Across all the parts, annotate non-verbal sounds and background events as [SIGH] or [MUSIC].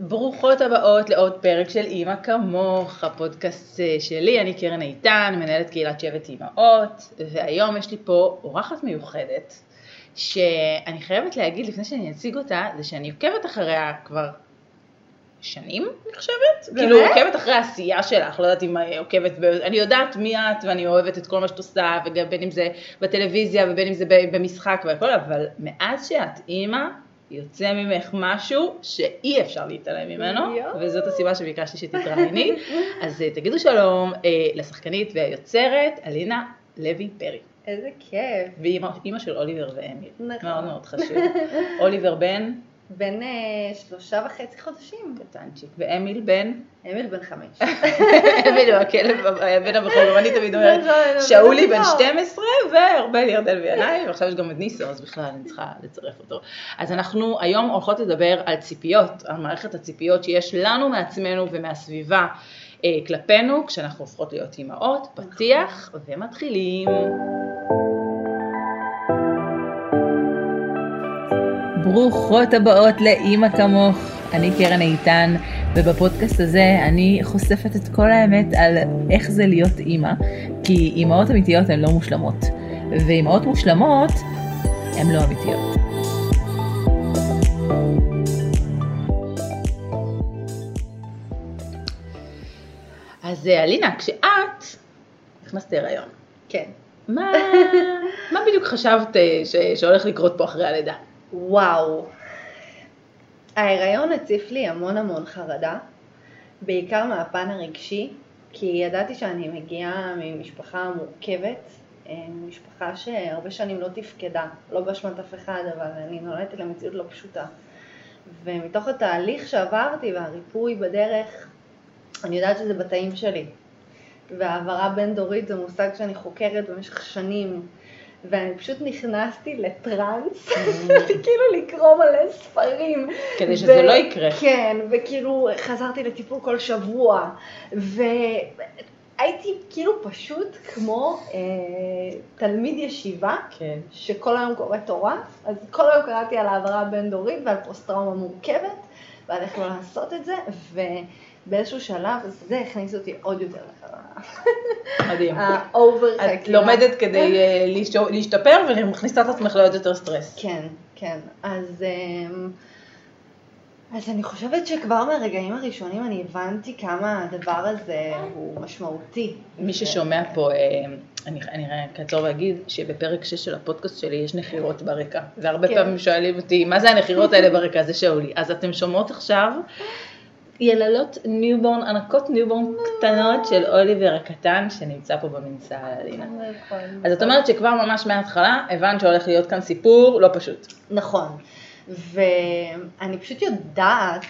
ברוכות הבאות לעוד פרק של אימא כמוך, הפודקאסט אה, שלי, אני קרן איתן, מנהלת קהילת שבט אימהות, והיום יש לי פה אורחת מיוחדת, שאני חייבת להגיד לפני שאני אציג אותה, זה שאני עוקבת אחריה כבר שנים, אני חושבת, כאילו עוקבת אחרי העשייה שלך, לא יודעת אם עוקבת. אני יודעת מי את ואני אוהבת את כל מה שאת עושה, ובין אם זה בטלוויזיה ובין אם זה במשחק והכל, אבל מאז שאת אימא, יוצא ממך משהו שאי אפשר להתעלם ממנו, וזאת הסיבה שביקשתי שתתראייני. אז אה, תגידו שלום אה, לשחקנית והיוצרת אלינה לוי פרי. איזה כיף. ואימא של אוליבר ואמיל. נכון. מאוד מאוד חשוב. אוליבר בן? בן אה, שלושה וחצי חודשים. קטנצ'יק. ואמיל בן? אמיל בן חמש. [LAUGHS] אמיל הוא הכלב, בן הבכור, גם אני תמיד אומרת, שאולי בן 12 וארבל ירדל וינאי, ועכשיו יש גם את ניסו, אז בכלל אני צריכה לצרף אותו. אז אנחנו היום הולכות לדבר על ציפיות, על מערכת הציפיות שיש לנו מעצמנו ומהסביבה. אה, כלפינו כשאנחנו הופכות להיות אימהות, פתיח ומתחילים. ברוכות הבאות לאימא כמוך, אני קרן איתן, ובפודקאסט הזה אני חושפת את כל האמת על איך זה להיות אימא, כי אימהות אמיתיות הן לא מושלמות, ואימהות מושלמות הן לא אמיתיות. אז אה, אלינה, כשאת נכנסת להיריון, כן. מה, מה בדיוק חשבת אה, ש, שהולך לקרות פה אחרי הלידה? וואו. ההיריון הציף לי המון המון חרדה, בעיקר מהפן הרגשי, כי ידעתי שאני מגיעה ממשפחה מורכבת, אה, משפחה שהרבה שנים לא תפקדה, לא באשמת אף אחד, אבל אני נולדתי למציאות לא פשוטה. ומתוך התהליך שעברתי והריפוי בדרך, אני יודעת שזה בתאים שלי. והעברה בין דורית זה מושג שאני חוקרת במשך שנים. ואני פשוט נכנסתי לטראנס, mm. [LAUGHS] כאילו לקרוא מלא ספרים. כדי שזה לא יקרה. כן, וכאילו חזרתי לטיפול כל שבוע, והייתי כאילו פשוט כמו אה, תלמיד ישיבה, כן. שכל היום קורא תורה, אז כל היום קראתי על העברה בין-דורית ועל פוסט-טראומה מורכבת, ועל איך לא לעשות את זה, ובאיזשהו שלב זה הכניס אותי עוד יותר לחרדה. מדהים. ה over את לומדת כדי אה, להשתפר ומכניסה את עצמך לעוד יותר סטרס. כן, כן. אז, אמ, אז אני חושבת שכבר מהרגעים הראשונים אני הבנתי כמה הדבר הזה הוא משמעותי. מי ששומע פה, אה, אני, אני רק אעצור ואגיד שבפרק 6 של הפודקאסט שלי יש נחירות ברקע. והרבה כן. פעמים שואלים אותי, מה זה הנחירות האלה ברקע? זה שאולי. אז אתם שומעות עכשיו יללות newborn, אנקות newborn קטנות של אוליבר הקטן שנמצא פה במנשא על אלינה. נכון. אז את אומרת שכבר ממש מההתחלה הבנת שהולך להיות כאן סיפור לא פשוט. נכון, ואני פשוט יודעת,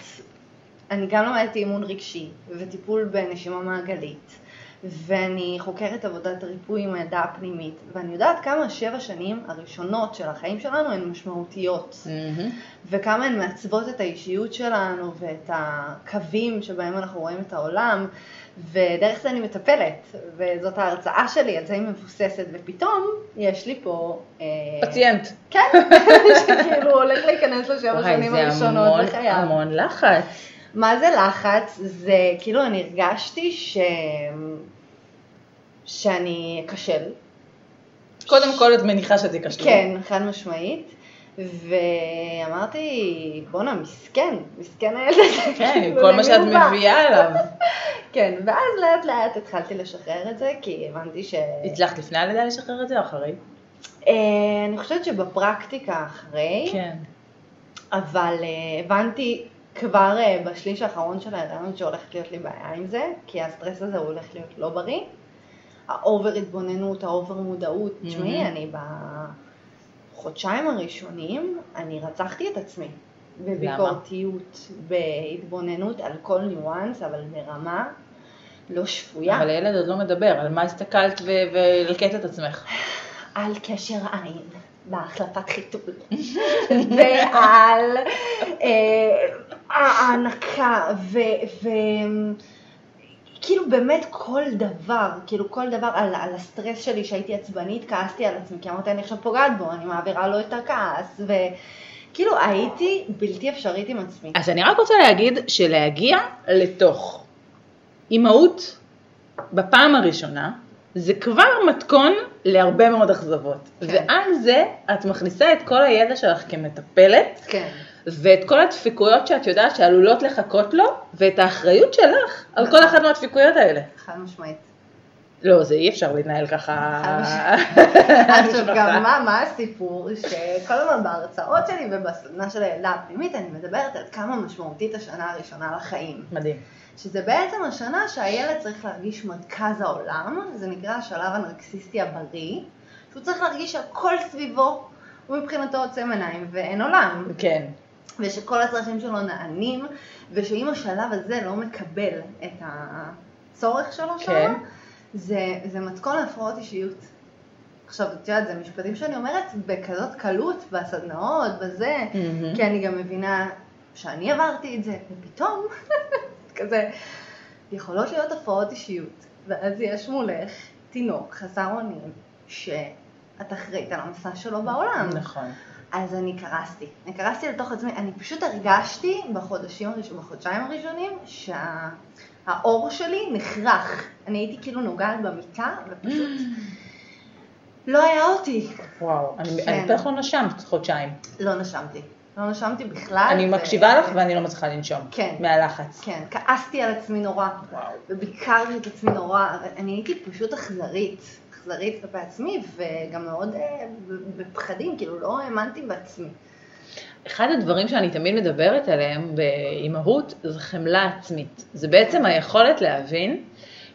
אני גם למדתי אימון רגשי וטיפול בנשימה מעגלית. ואני חוקרת עבודת ריפוי עם העדה הפנימית, ואני יודעת כמה השבע שנים הראשונות של החיים שלנו הן משמעותיות, mm-hmm. וכמה הן מעצבות את האישיות שלנו ואת הקווים שבהם אנחנו רואים את העולם, ודרך זה אני מטפלת, וזאת ההרצאה שלי, על זה היא מבוססת, ופתאום יש לי פה... אה, פציינט. כן, [LAUGHS] שכאילו הולך להיכנס לשבע שנים הראשונות בחייו. זה המון לחץ. מה זה לחץ? זה כאילו אני הרגשתי ש... שאני אכשל. קודם. כל את מניחה שזה קשור. כן, חד משמעית. ואמרתי, בואנה, מסכן, מסכן הילד הזה. כן, עם כל מה שאת מביאה אליו. כן, ואז לאט לאט התחלתי לשחרר את זה, כי הבנתי ש... הצלחת לפני הלידה לשחרר את זה או אחרי? אה, אני חושבת שבפרקטיקה אחרי. כן. אבל אה, הבנתי כבר אה, בשליש האחרון של ההיריון שהולכת להיות לי בעיה עם זה, כי הסטרס הזה הוא הולך להיות לא בריא. ה over התבוננות, ה over מודעות, תשמעי, mm-hmm. אני בחודשיים הראשונים, אני רצחתי את עצמי. בביקורתיות, בהתבוננות על כל ניואנס, אבל ברמה לא שפויה. אבל הילד עוד לא מדבר, על מה הסתכלת והלקט את עצמך? [LAUGHS] על קשר עין. בהחלפת חיתול, [LAUGHS] ועל אה, ההענקה, וכאילו באמת כל דבר, כאילו כל דבר על, על הסטרס שלי שהייתי עצבנית, כעסתי על עצמי, כי אמרתי אני עכשיו פוגעת בו, אני מעבירה לו את הכעס, כאילו הייתי בלתי אפשרית עם עצמי. אז אני רק רוצה להגיד שלהגיע לתוך אימהות בפעם הראשונה, זה כבר מתכון להרבה מאוד אכזבות. כן. ועל זה את מכניסה את כל הידע שלך כמטפלת, כן. ואת כל הדפיקויות שאת יודעת שעלולות לחכות לו, ואת האחריות שלך על כל. אחת מהדפיקויות האלה. חד משמעית. לא, זה אי אפשר להתנהל ככה. [LAUGHS] עכשיו גם מה, מה הסיפור? שכל הזמן בהרצאות שלי ובסדנה של הילדה הפנימית אני מדברת על כמה משמעותית השנה הראשונה לחיים. מדהים. שזה בעצם השנה שהילד צריך להרגיש מרכז העולם, זה נקרא השלב הנרקסיסטי הבריא, שהוא צריך להרגיש שהכל סביבו הוא מבחינתו עוצם עיניים ואין עולם, כן. ושכל הצרכים שלו נענים, ושאם השלב הזה לא מקבל את הצורך שלו שם, כן. זה, זה מתכון להפרעות אישיות. עכשיו, את יודעת, זה משפטים שאני אומרת בכזאת קלות, בסדנאות, בזה, מהמם. כי אני גם מבינה שאני עברתי את זה, ופתאום, [LAUGHS] כזה, יכולות להיות הפרעות אישיות, ואז יש מולך תינוק חסר אונים, שאת אחראית על המסע שלו בעולם. נכון. אז אני קרסתי. אני קרסתי לתוך עצמי, אני פשוט הרגשתי בחודשים הראשונים, בחודשיים הראשונים, שהאור שלי נחרך. אני הייתי כאילו נוגעת במיטה, ופשוט לא היה אותי. וואו, אני כן. בטח לא נשמת חודשיים. לא נשמתי. לא נשמתי בכלל. אני ו- מקשיבה לך ואני לא מצליחה לנשום. כן. מהלחץ. כן, כעסתי על עצמי נורא. וואו. וביקרתי את עצמי נורא. אני הייתי פשוט אכזרית. אכזרית כלפי עצמי, וגם מאוד אה, בפחדים, כאילו לא האמנתי בעצמי. אחד הדברים שאני תמיד מדברת עליהם באימהות זה חמלה עצמית. זה בעצם היכולת להבין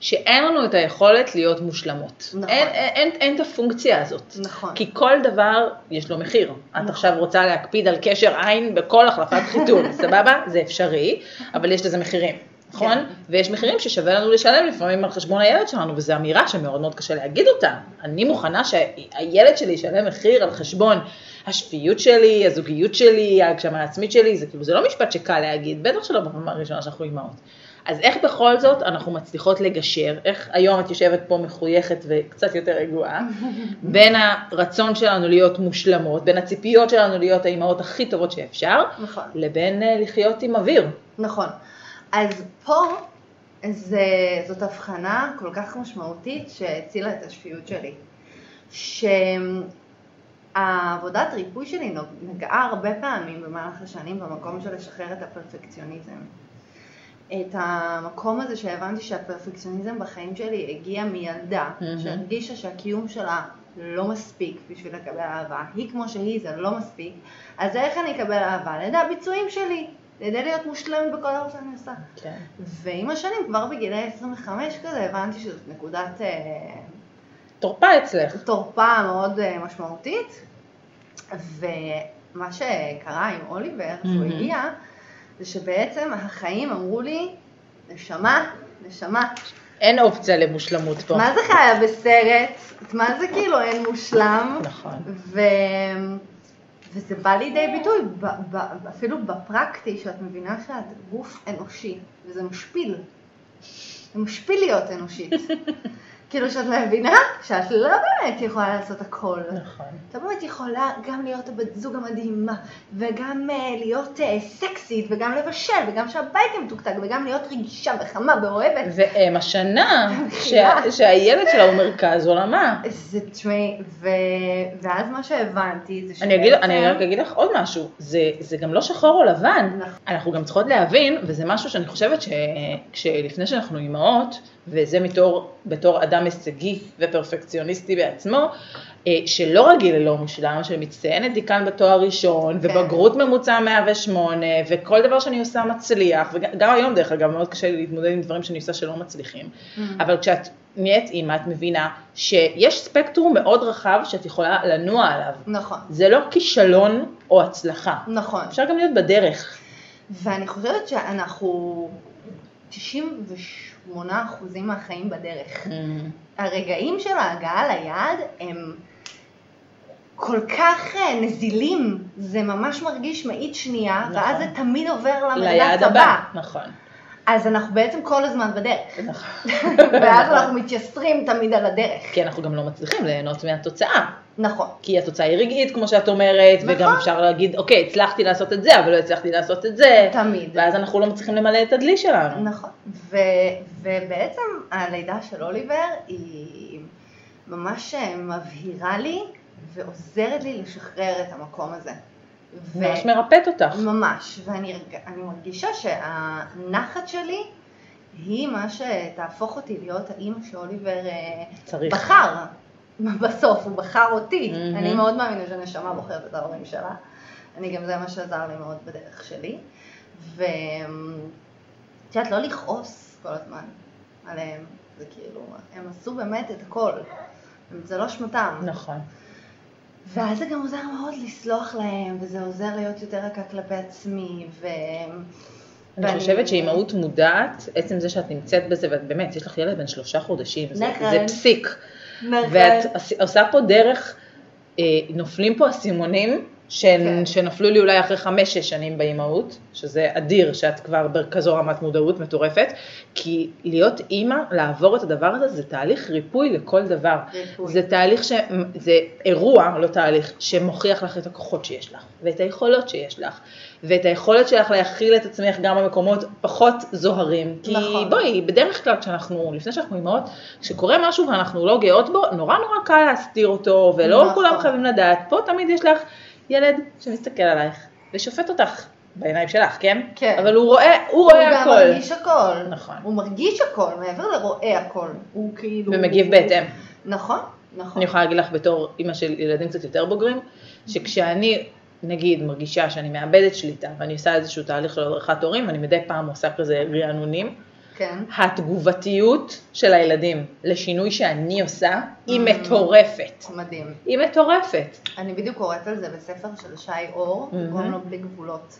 שאין לנו את היכולת להיות מושלמות. נכון. אין, אין, אין, אין את הפונקציה הזאת. נכון. כי כל דבר יש לו מחיר. את נכון. עכשיו רוצה להקפיד על קשר עין בכל החלפת חיתול, [LAUGHS] סבבה? זה אפשרי, אבל יש לזה מחירים. נכון? כן. ויש מחירים ששווה לנו לשלם לפעמים על חשבון הילד שלנו, וזו אמירה שמאוד מאוד קשה להגיד אותה. אני מוכנה שהילד שלי ישלם מחיר על חשבון השפיות שלי, הזוגיות שלי, ההגשמה העצמית שלי, זה כאילו, זה לא משפט שקל להגיד, בטח שלא בפעם הראשונה שאנחנו אימהות. אז איך בכל זאת אנחנו מצליחות לגשר, איך היום את יושבת פה מחויכת וקצת יותר רגועה, [LAUGHS] בין הרצון שלנו להיות מושלמות, בין הציפיות שלנו להיות האימהות הכי טובות שאפשר, נכון. לבין אה, לחיות עם אוויר. נכון. אז פה זה, זאת הבחנה כל כך משמעותית שהצילה את השפיות שלי. שהעבודת ריפוי שלי נגעה הרבה פעמים במהלך השנים במקום של לשחרר את הפרפקציוניזם. את המקום הזה שהבנתי שהפרפקציוניזם בחיים שלי הגיע מילדה, מהמם. שהרגישה שהקיום שלה לא מספיק בשביל לקבל אהבה. היא כמו שהיא, זה לא מספיק. אז איך אני אקבל אהבה? על ידי הביצועים שלי, ידי להיות מושלמת בכל דבר שאני עושה. כן. ועם השנים, כבר בגילי 25 כזה, הבנתי שזאת נקודת אה, תורפה אצלך. תורפה מאוד אה, משמעותית. ומה שקרה עם אוליבר, שהוא מהמם. הגיע, זה שבעצם החיים אמרו לי, נשמה, נשמה, אין אופציה למושלמות פה. מה זה חיה בסרט? מה זה כאילו אין מושלם? נכון. ו... וזה בא לידי ביטוי, ב, ב, אפילו בפרקטי, שאת מבינה שאת גוף אנושי, וזה משפיל. זה משפיל להיות אנושית. [LAUGHS] כאילו שאת מבינה שאת לא באמת יכולה לעשות הכל. נכון. את לא באמת יכולה גם להיות הבת זוג המדהימה, וגם אה, להיות אה, סקסית, וגם לבשל, וגם שהבית יהיה מתוקתק, וגם להיות רגישה וחמה ואוהבת. ואם השנה. שה- שהילד שלה הוא מרכז עולמה. זה, תשמעי, ו... ואז מה שהבנתי זה אני, אגיד, אני רק אגיד לך עוד משהו, זה, זה גם לא שחור או לבן, נכון. אנחנו גם צריכות להבין, וזה משהו שאני חושבת שלפני שאנחנו אימהות, וזה מתור, בתור אדם הישגי ופרפקציוניסטי בעצמו, אה, שלא רגיל ללא מושלם, שמצטיינת דיקן בתואר ראשון, כן. ובגרות ממוצע 108, וכל דבר שאני עושה מצליח, וגם היום דרך אגב מאוד קשה לי להתמודד עם דברים שאני עושה שלא מצליחים, Mm. אבל כשאת נהיית אימא, את מבינה שיש ספקטרום מאוד רחב שאת יכולה לנוע עליו. נכון, זה לא כישלון או הצלחה. נכון. אפשר גם להיות בדרך. ואני חושבת שאנחנו 98% מהחיים בדרך. הרגעים של ההגעה ליעד הם כל כך אה, נזילים, זה ממש מרגיש מאית שנייה, נכון. ואז זה תמיד עובר למרדף ליעד הבא. נכון. אז אנחנו בעצם כל הזמן בדרך. נכון. [LAUGHS] ואז אנחנו מתייסרים תמיד על הדרך. כי אנחנו גם לא מצליחים ליהנות מהתוצאה. נכון. כי התוצאה היא רגעית, כמו שאת אומרת, נכון. וגם אפשר להגיד, אוקיי, הצלחתי לעשות את זה, אבל לא הצלחתי לעשות את זה. תמיד. ואז אנחנו לא מצליחים למלא את הדלי שלנו. נכון. ו, ובעצם הלידה של אוליבר היא ממש מבהירה לי ועוזרת לי לשחרר את המקום הזה. ו- ממש מרפאת אותך. ממש, ואני מרגישה שהנחת שלי היא מה שתהפוך אותי להיות האימא שאוליבר אה, צריך. בחר. [LAUGHS] בסוף, הוא בחר אותי. מהמם. אני מאוד מאמינה שנשמה בוחרת את ההורים שלה. אני גם זה מה שעזר לי מאוד בדרך שלי. ואת יודעת, לא לכעוס כל הזמן עליהם. זה כאילו, הם עשו באמת את הכל. זה לא שמתם. נכון. ואז זה גם עוזר מאוד לסלוח להם, וזה עוזר להיות יותר רכה כלפי עצמי, ו... אני ואני- חושבת שאימהות מודעת, עצם זה שאת נמצאת בזה, ואת באמת, יש לך ילד בן שלושה חודשים, זה, נכון. זה פסיק. נכון. ואת עושה פה דרך, אה, נופלים פה אסימונים, שהן- כן. שנפלו לי אולי אחרי חמש-שש שנים באימהות, שזה אדיר שאת כבר בכזו רמת מודעות מטורפת, כי להיות אימא, לעבור את הדבר הזה, זה תהליך ריפוי לכל דבר. ריפוי. זה תהליך, ש... זה אירוע, לא תהליך, שמוכיח לך את הכוחות שיש לך, ואת היכולות שיש לך, ואת היכולת שלך להכיל את עצמך גם במקומות פחות זוהרים. כי נכון. בואי, בדרך כלל כשאנחנו, לפני שאנחנו אימהות, כשקורה משהו ואנחנו לא גאות בו, נורא נורא קל להסתיר אותו, ולא נכון. כולם חייבים לדעת. פה תמיד יש לך ילד שמסתכל עלייך ושופט אותך בעיניים שלך, כן? כן. אבל הוא רואה, הוא רואה הוא גם הכל. מרגיש הכל. נכון. הוא מרגיש הכל, מעבר לרואה הכל. הוא כאילו... ומגיב בהתאם. נכון, נכון. אני יכולה להגיד לך בתור אימא של ילדים קצת יותר בוגרים, שכשאני, נגיד, מרגישה שאני מאבדת שליטה, ואני עושה איזשהו תהליך של הדרכת הורים, אני מדי פעם עושה כזה רענונים, כן. התגובתיות של הילדים לשינוי שאני עושה, היא Mm. מטורפת. מדהים. היא מטורפת. אני בדיוק קוראת על זה בספר של שי אור, מהמם. קוראים לו בלי גבולות.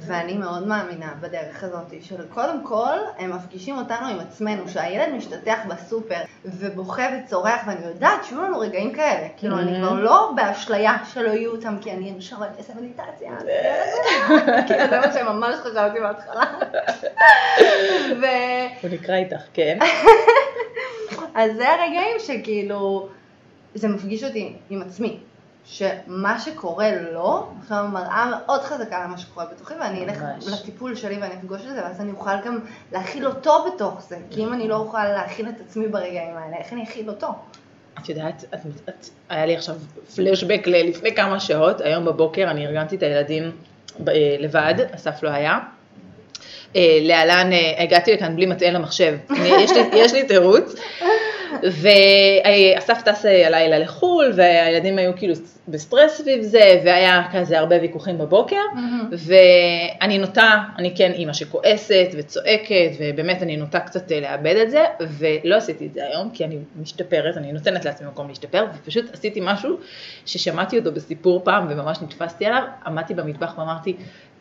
ואני מאוד מאמינה בדרך הזאת, שקודם כל הם מפגישים אותנו עם עצמנו, שהילד משתטח בסופר ובוכה וצורח, ואני יודעת שיהיו לנו רגעים כאלה. כאילו, אני מהמם. כבר לא באשליה שלא יהיו אותם, כי אני עכשיו אני אעשה מדיטציה. [LAUGHS] כאילו, זה מה שממש חשבתי בהתחלה. [LAUGHS] ו- הוא נקרא איתך, כן? [LAUGHS] אז זה הרגעים שכאילו, זה מפגיש אותי עם עצמי. שמה שקורה לו, עכשיו מראה מאוד חזקה על מה שקורה בתוכי, ואני אלך. לטיפול שלי ואני אפגוש את זה, ואז אני אוכל גם להכיל אותו בתוך זה. כי אם אני לא אוכל להכיל את עצמי ברגעים האלה, איך אני אכיל אותו? את יודעת, את, את, היה לי עכשיו פלשבק ללפני כמה שעות, היום בבוקר אני ארגנתי את הילדים ב, אה, לבד, אסף לא היה. אה, להלן אה, הגעתי לכאן בלי מטען למחשב, יש לי תירוץ. ואסף טס הלילה לחו"ל, והילדים היו כאילו בסטרס סביב זה, והיה כזה הרבה ויכוחים בבוקר, ואני נוטה, אני כן אימא שכועסת וצועקת, ובאמת אני נוטה קצת לאבד את זה, ולא עשיתי את זה היום, כי אני משתפרת, אני נותנת לעצמי מקום להשתפר, ופשוט עשיתי משהו ששמעתי אותו בסיפור פעם, וממש נתפסתי עליו, עמדתי במטבח ואמרתי,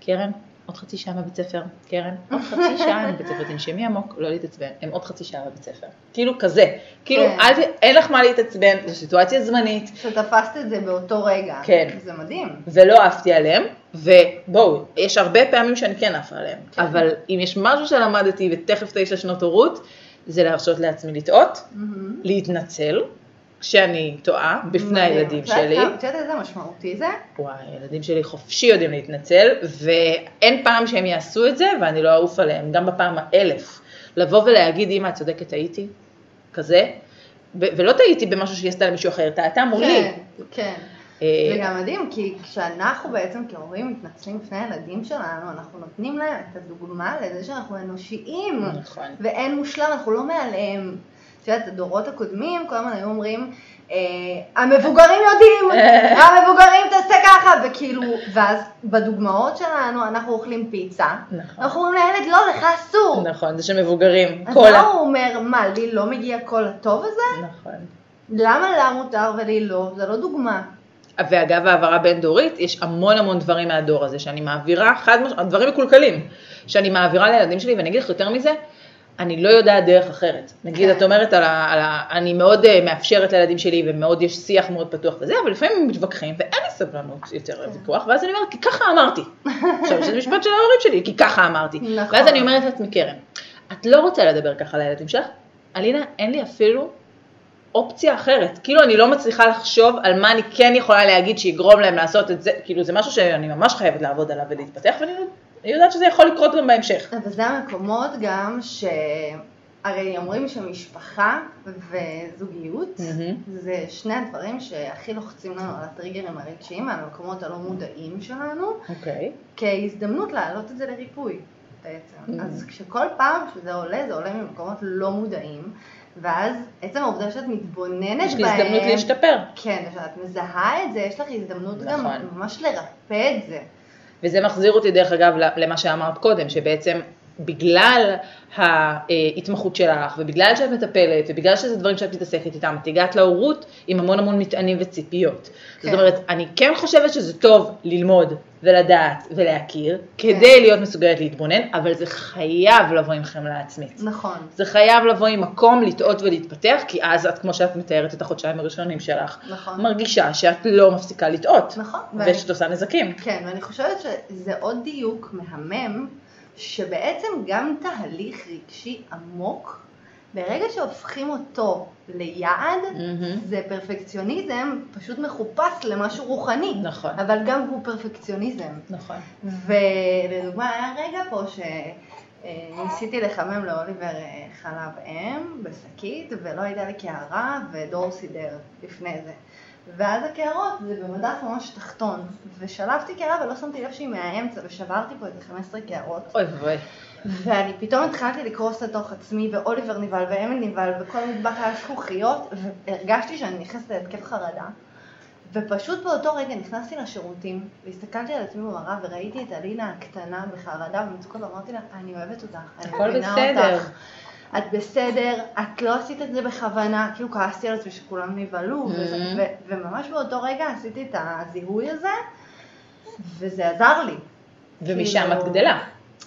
קרן, עוד חצי שעה בבית ספר, קרן, עוד חצי שעה בבית ספר, תנשמי עמוק, לא להתעצבן, הם עוד חצי שעה בבית ספר. כאילו כזה, כאילו כן. אל, אין לך מה להתעצבן, זו סיטואציה זמנית, שתפסת את זה באותו רגע. כן. זה מדהים. ולא עפתי עליהם, ובואו, יש הרבה פעמים שאני כן עפה עליהם, כן. אבל אם יש משהו שלמדתי ותכף תשע שנות הורות, זה להרשות לעצמי לטעות. להתנצל, כשאני טועה, בפני מדהים. הילדים שלי. את יודעת איזה משמעותי זה? וואי, הילדים שלי חופשי יודעים להתנצל, ואין פעם שהם יעשו את זה, ואני לא אעוף עליהם, גם בפעם האלף. לבוא ולהגיד, אמא, את צודקת, טעיתי, כזה, ולא טעיתי במשהו שהיא עשתה למישהו אחר, טעתה מולי. כן, כן. אה, זה גם מדהים, כי כשאנחנו בעצם כהורים מתנצלים בפני הילדים שלנו, אנחנו נותנים להם את הדוגמה לזה שאנחנו אנושיים. נכון. ואין מושלם, אנחנו לא מעליהם. את יודעת, הדורות הקודמים כל הזמן היו אומרים, אה, המבוגרים יודעים, המבוגרים תעשה ככה, וכאילו, ואז בדוגמאות שלנו אנחנו אוכלים פיצה, נכון. אנחנו אומרים לילד, לא, לך אסור. נכון, זה שמבוגרים, אז מה. הוא אומר, מה, לי לא מגיע כל הטוב הזה? נכון. למה לה מותר ולי לא? זה לא דוגמה. ואגב העברה בין דורית, יש המון המון דברים מהדור הזה שאני מעבירה, חד משמעית, דברים מקולקלים, שאני מעבירה לילדים שלי, ואני אגיד לך יותר מזה, אני לא יודעת דרך אחרת. נגיד. את אומרת על ה... על ה אני מאוד אה, מאפשרת לילדים שלי ומאוד יש שיח מאוד פתוח וזה, אבל לפעמים הם מתווכחים ואין לי סבלנות יותר. לוויכוח, ואז אני אומרת, כי ככה אמרתי. עכשיו, זה משפט של ההורים שלי, כי ככה אמרתי. נכון. ואז אני אומרת לעצמי, קרן, את לא רוצה לדבר ככה לילדים שלך? אלינה, אין לי אפילו אופציה אחרת. כאילו, אני לא מצליחה לחשוב על מה אני כן יכולה להגיד שיגרום להם לעשות את זה. כאילו, זה משהו שאני ממש חייבת לעבוד עליו ולהתפתח, ואני אני יודעת שזה יכול לקרות גם בהמשך. אבל זה המקומות גם ש... הרי אומרים שמשפחה וזוגיות מהמם. זה שני הדברים שהכי לוחצים לנו על הטריגרים הרגשיים, על המקומות הלא מודעים שלנו, אוקיי. כהזדמנות להעלות את זה לריפוי בעצם. Mm. אז כשכל פעם שזה עולה, זה עולה ממקומות לא מודעים, ואז עצם העובדה שאת מתבוננת יש לי בהם, הזדמנות להשתפר. כן, כשאת מזהה את זה, יש לך הזדמנות גם נכון. ממש לרפא את זה. וזה מחזיר אותי דרך אגב למה שאמרת קודם, שבעצם בגלל ההתמחות שלך, ובגלל שאת מטפלת, ובגלל שזה דברים שאת מתעסקת איתם, את הגעת להורות עם המון המון מטענים וציפיות. כן. זאת אומרת, אני כן חושבת שזה טוב ללמוד ולדעת ולהכיר, כדי להיות מסוגלת להתבונן, אבל זה חייב לבוא עם חמלה עצמית. נכון. זה חייב לבוא עם מקום לטעות ולהתפתח, כי אז את, כמו שאת מתארת את החודשיים הראשונים שלך, נכון. מרגישה שאת לא מפסיקה לטעות, נכון. ושאת עושה נזקים. כן, ואני חושבת שזה עוד דיוק מהמם, שבעצם גם תהליך רגשי עמוק, ברגע שהופכים אותו ליעד, מהמם. זה פרפקציוניזם פשוט מחופש למשהו רוחני. נכון. אבל גם הוא פרפקציוניזם. נכון. ולדוגמה, היה רגע פה שניסיתי לחמם לאוליבר אה, חלב אם בשקית, ולא הייתה לי קערה, ודור סידר לפני זה. ואז הקערות זה במדף ממש תחתון, ושלפתי קערה ולא שמתי לב שהיא מהאמצע, ושברתי פה איזה 15 קערות, אוי ואבוי. ואני פתאום התחלתי לקרוס לתוך עצמי, ואוליבר נבהל, ואמן נבהל, וכל המטבח היה זכוכיות, והרגשתי שאני נכנסת להתקף חרדה. ופשוט באותו רגע נכנסתי לשירותים, והסתכלתי על עצמי במראה וראיתי את אלינה הקטנה בחרדה ומצוקה, ואמרתי לה, אני אוהבת אותך, אני מבינה בסדר." אותך. את בסדר, את לא עשית את זה בכוונה, כאילו כעסתי על עצמי שכולם נבהלו, Mhm. ו- וממש באותו רגע עשיתי את הזיהוי הזה, וזה עזר לי. ומשם כאילו- את גדלה,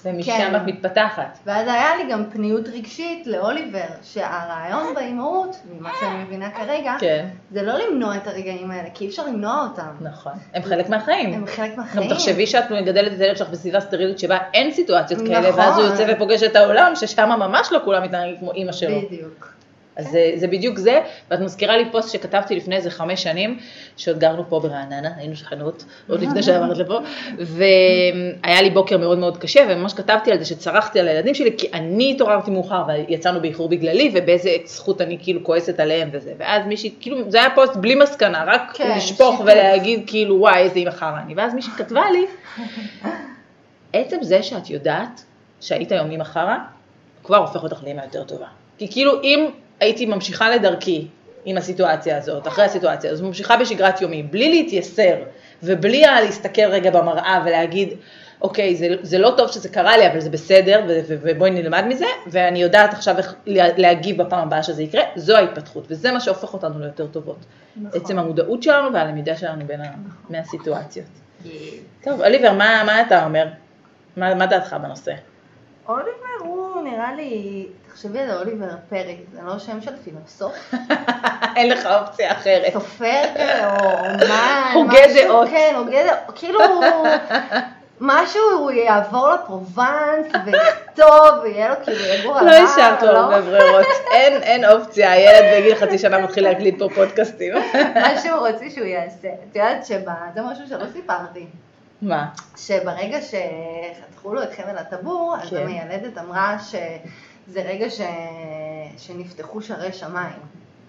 ומשם כן. את מתפתחת. ואז היה לי גם פניות רגשית לאוליבר, שהרעיון באימהות, ממה שאני מבינה כרגע, כן, זה לא למנוע את הרגעים האלה, כי אי אפשר למנוע אותם. נכון. הם חלק מהחיים. הם חלק גם מהחיים. תחשבי שאת מגדלת את הילד שלך בסביבה סטרילית שבה אין סיטואציות כאלה, נכון. ואז הוא יוצא ופוגש את העולם, ששם ממש לא כולם מתנהגים כמו אימא שלו. בדיוק. אז זה, זה בדיוק זה, ואת מזכירה לי פוסט שכתבתי לפני איזה חמש שנים, שעוד גרנו פה ברעננה, היינו שכנות, עוד לפני שעברת לפה, והיה לי בוקר מאוד מאוד קשה, וממש כתבתי על זה שצרחתי על הילדים שלי, כי אני התעוררתי מאוחר, ויצאנו באיחור בגללי, ובאיזה זכות אני כאילו כועסת עליהם וזה, ואז מישהי, כאילו, זה היה פוסט בלי מסקנה, רק כן, לשפוך שיתוף. ולהגיד כאילו, וואי, איזה אימא חרא אני, ואז מישהי כתבה לי, עצם זה שאת יודעת שהיית היום אימא חרא, כבר הופך אותך לאימא יותר טובה. כי כאילו אם הייתי ממשיכה לדרכי עם הסיטואציה הזאת, אחרי הסיטואציה הזאת, ממשיכה בשגרת יומי, בלי להתייסר ובלי להסתכל רגע במראה ולהגיד, אוקיי, זה, זה לא טוב שזה קרה לי, אבל זה בסדר, ו- ו- ובואי נלמד מזה, ואני יודעת עכשיו איך לה- להגיב בפעם הבאה שזה יקרה, זו ההתפתחות, וזה מה שהופך אותנו ליותר טובות. נכון. עצם המודעות שלנו והלמידה שלנו בין ה- מהסיטואציות. טוב, אוליבר, מה, מה אתה אומר? מה, מה דעתך בנושא? אוליבר הוא נראה לי, תחשבי על אוליבר פרק, זה לא שם של פילוסוף, [LAUGHS] אין לך אופציה אחרת. סופר כזה, או [LAUGHS] אומן, הוגה דעות. כן, הוגה דעות, כאילו משהו הוא יעבור לפרובנס ויכתוב ויהיה לו כאילו יגור לא עליו, השארת לו הרבה ברירות, אין, אין אופציה, הילד בגיל חצי שנה מתחיל להקליט פה פודקאסטים. [LAUGHS] מה שהוא רוצה שהוא יעשה. את יודעת שבה, זה משהו שלא סיפרתי. מה? שברגע שחתכו לו את חבל הטבור, אז כן. המיילדת אמרה שזה רגע ש... שנפתחו שערי שמיים,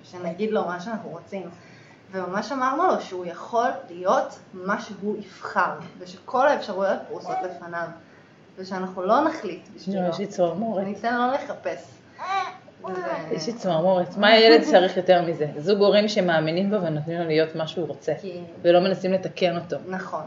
שנגיד לו מה שאנחנו רוצים. וממש אמרנו לו שהוא יכול להיות מה שהוא יבחר, ושכל האפשרויות פרוסות לפניו, ושאנחנו לא נחליט בשבילו. יש לי צמרמורת. ניתן לו לחפש. יש לי צמרמורת. מה הילד צריך יותר מזה? זוג הורים שמאמינים בו ונותנים לו להיות מה שהוא רוצה, ולא מנסים לתקן אותו. נכון.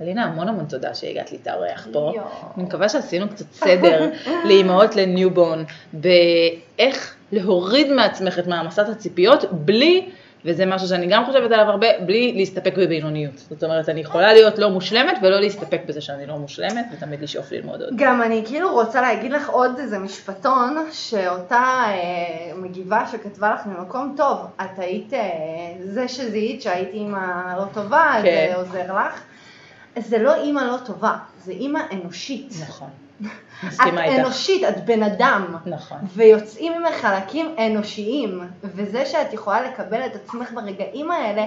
אלינה, המון המון תודה שהגעת להתארח פה. יואו. אני מקווה שעשינו קצת סדר [LAUGHS] לאימהות ל newborn, באיך להוריד מעצמך את מעמסת הציפיות, בלי וזה משהו שאני גם חושבת עליו הרבה, בלי להסתפק בבינוניות. זאת אומרת, אני יכולה להיות לא מושלמת ולא להסתפק בזה שאני לא מושלמת, ותמיד לשאוף ללמוד עוד. גם אני כאילו רוצה להגיד לך עוד איזה משפטון, שאותה אה, מגיבה שכתבה לך ממקום טוב, את היית אה, זה שזיהית שהיית אימא לא טובה, כן. זה עוזר לך. זה לא אימא לא טובה, זה אימא אנושית. נכון. [LAUGHS] את מסכימה איתך. אנושית, את בן אדם. נכון. ויוצאים ממך חלקים אנושיים, וזה שאת יכולה לקבל את עצמך ברגעים האלה,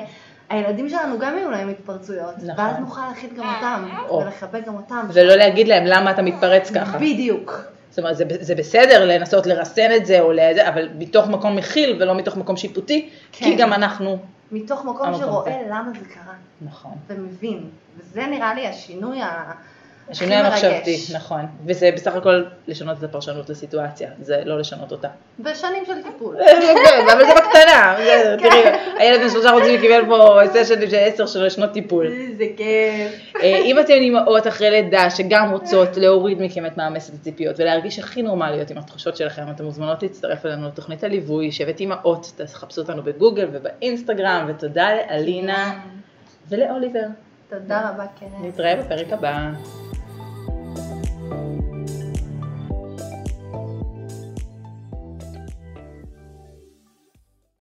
הילדים שלנו גם יהיו להם התפרצויות, נכון. ואז נוכל להכיל גם אותם, או. ולחבק גם אותם. ולא להגיד להם למה אתה מתפרץ ככה. בדיוק. זאת אומרת, זה, זה בסדר לנסות לרסן את זה, או לזה, אבל מתוך מקום מכיל ולא מתוך מקום שיפוטי, כן. כי גם אנחנו... מתוך מקום שרואה הזה. למה זה קרה, נכון. ומבין. וזה נראה לי השינוי ה... השינוי המחשבתי. נכון. וזה בסך הכל לשנות את הפרשנות לסיטואציה, זה לא לשנות אותה. בשנים של טיפול. [LAUGHS] כן, אבל זה בקטנה. כן. תראי, הילד בן שלושה חודשים קיבל פה סשן של עשר שנות טיפול. זה כיף. אה, אם אתן אימהות אחרי לידה שגם רוצות להוריד מכם את מאמץ הציפיות ולהרגיש הכי נורמליות עם התחושות שלכם, אתן מוזמנות להצטרף אלינו לתוכנית הליווי, שבט אימהות, תחפשו אותנו בגוגל ובאינסטגרם, ותודה לאלינה ולאוליבר. תודה רבה, קרן. נתראה בפרק הבא.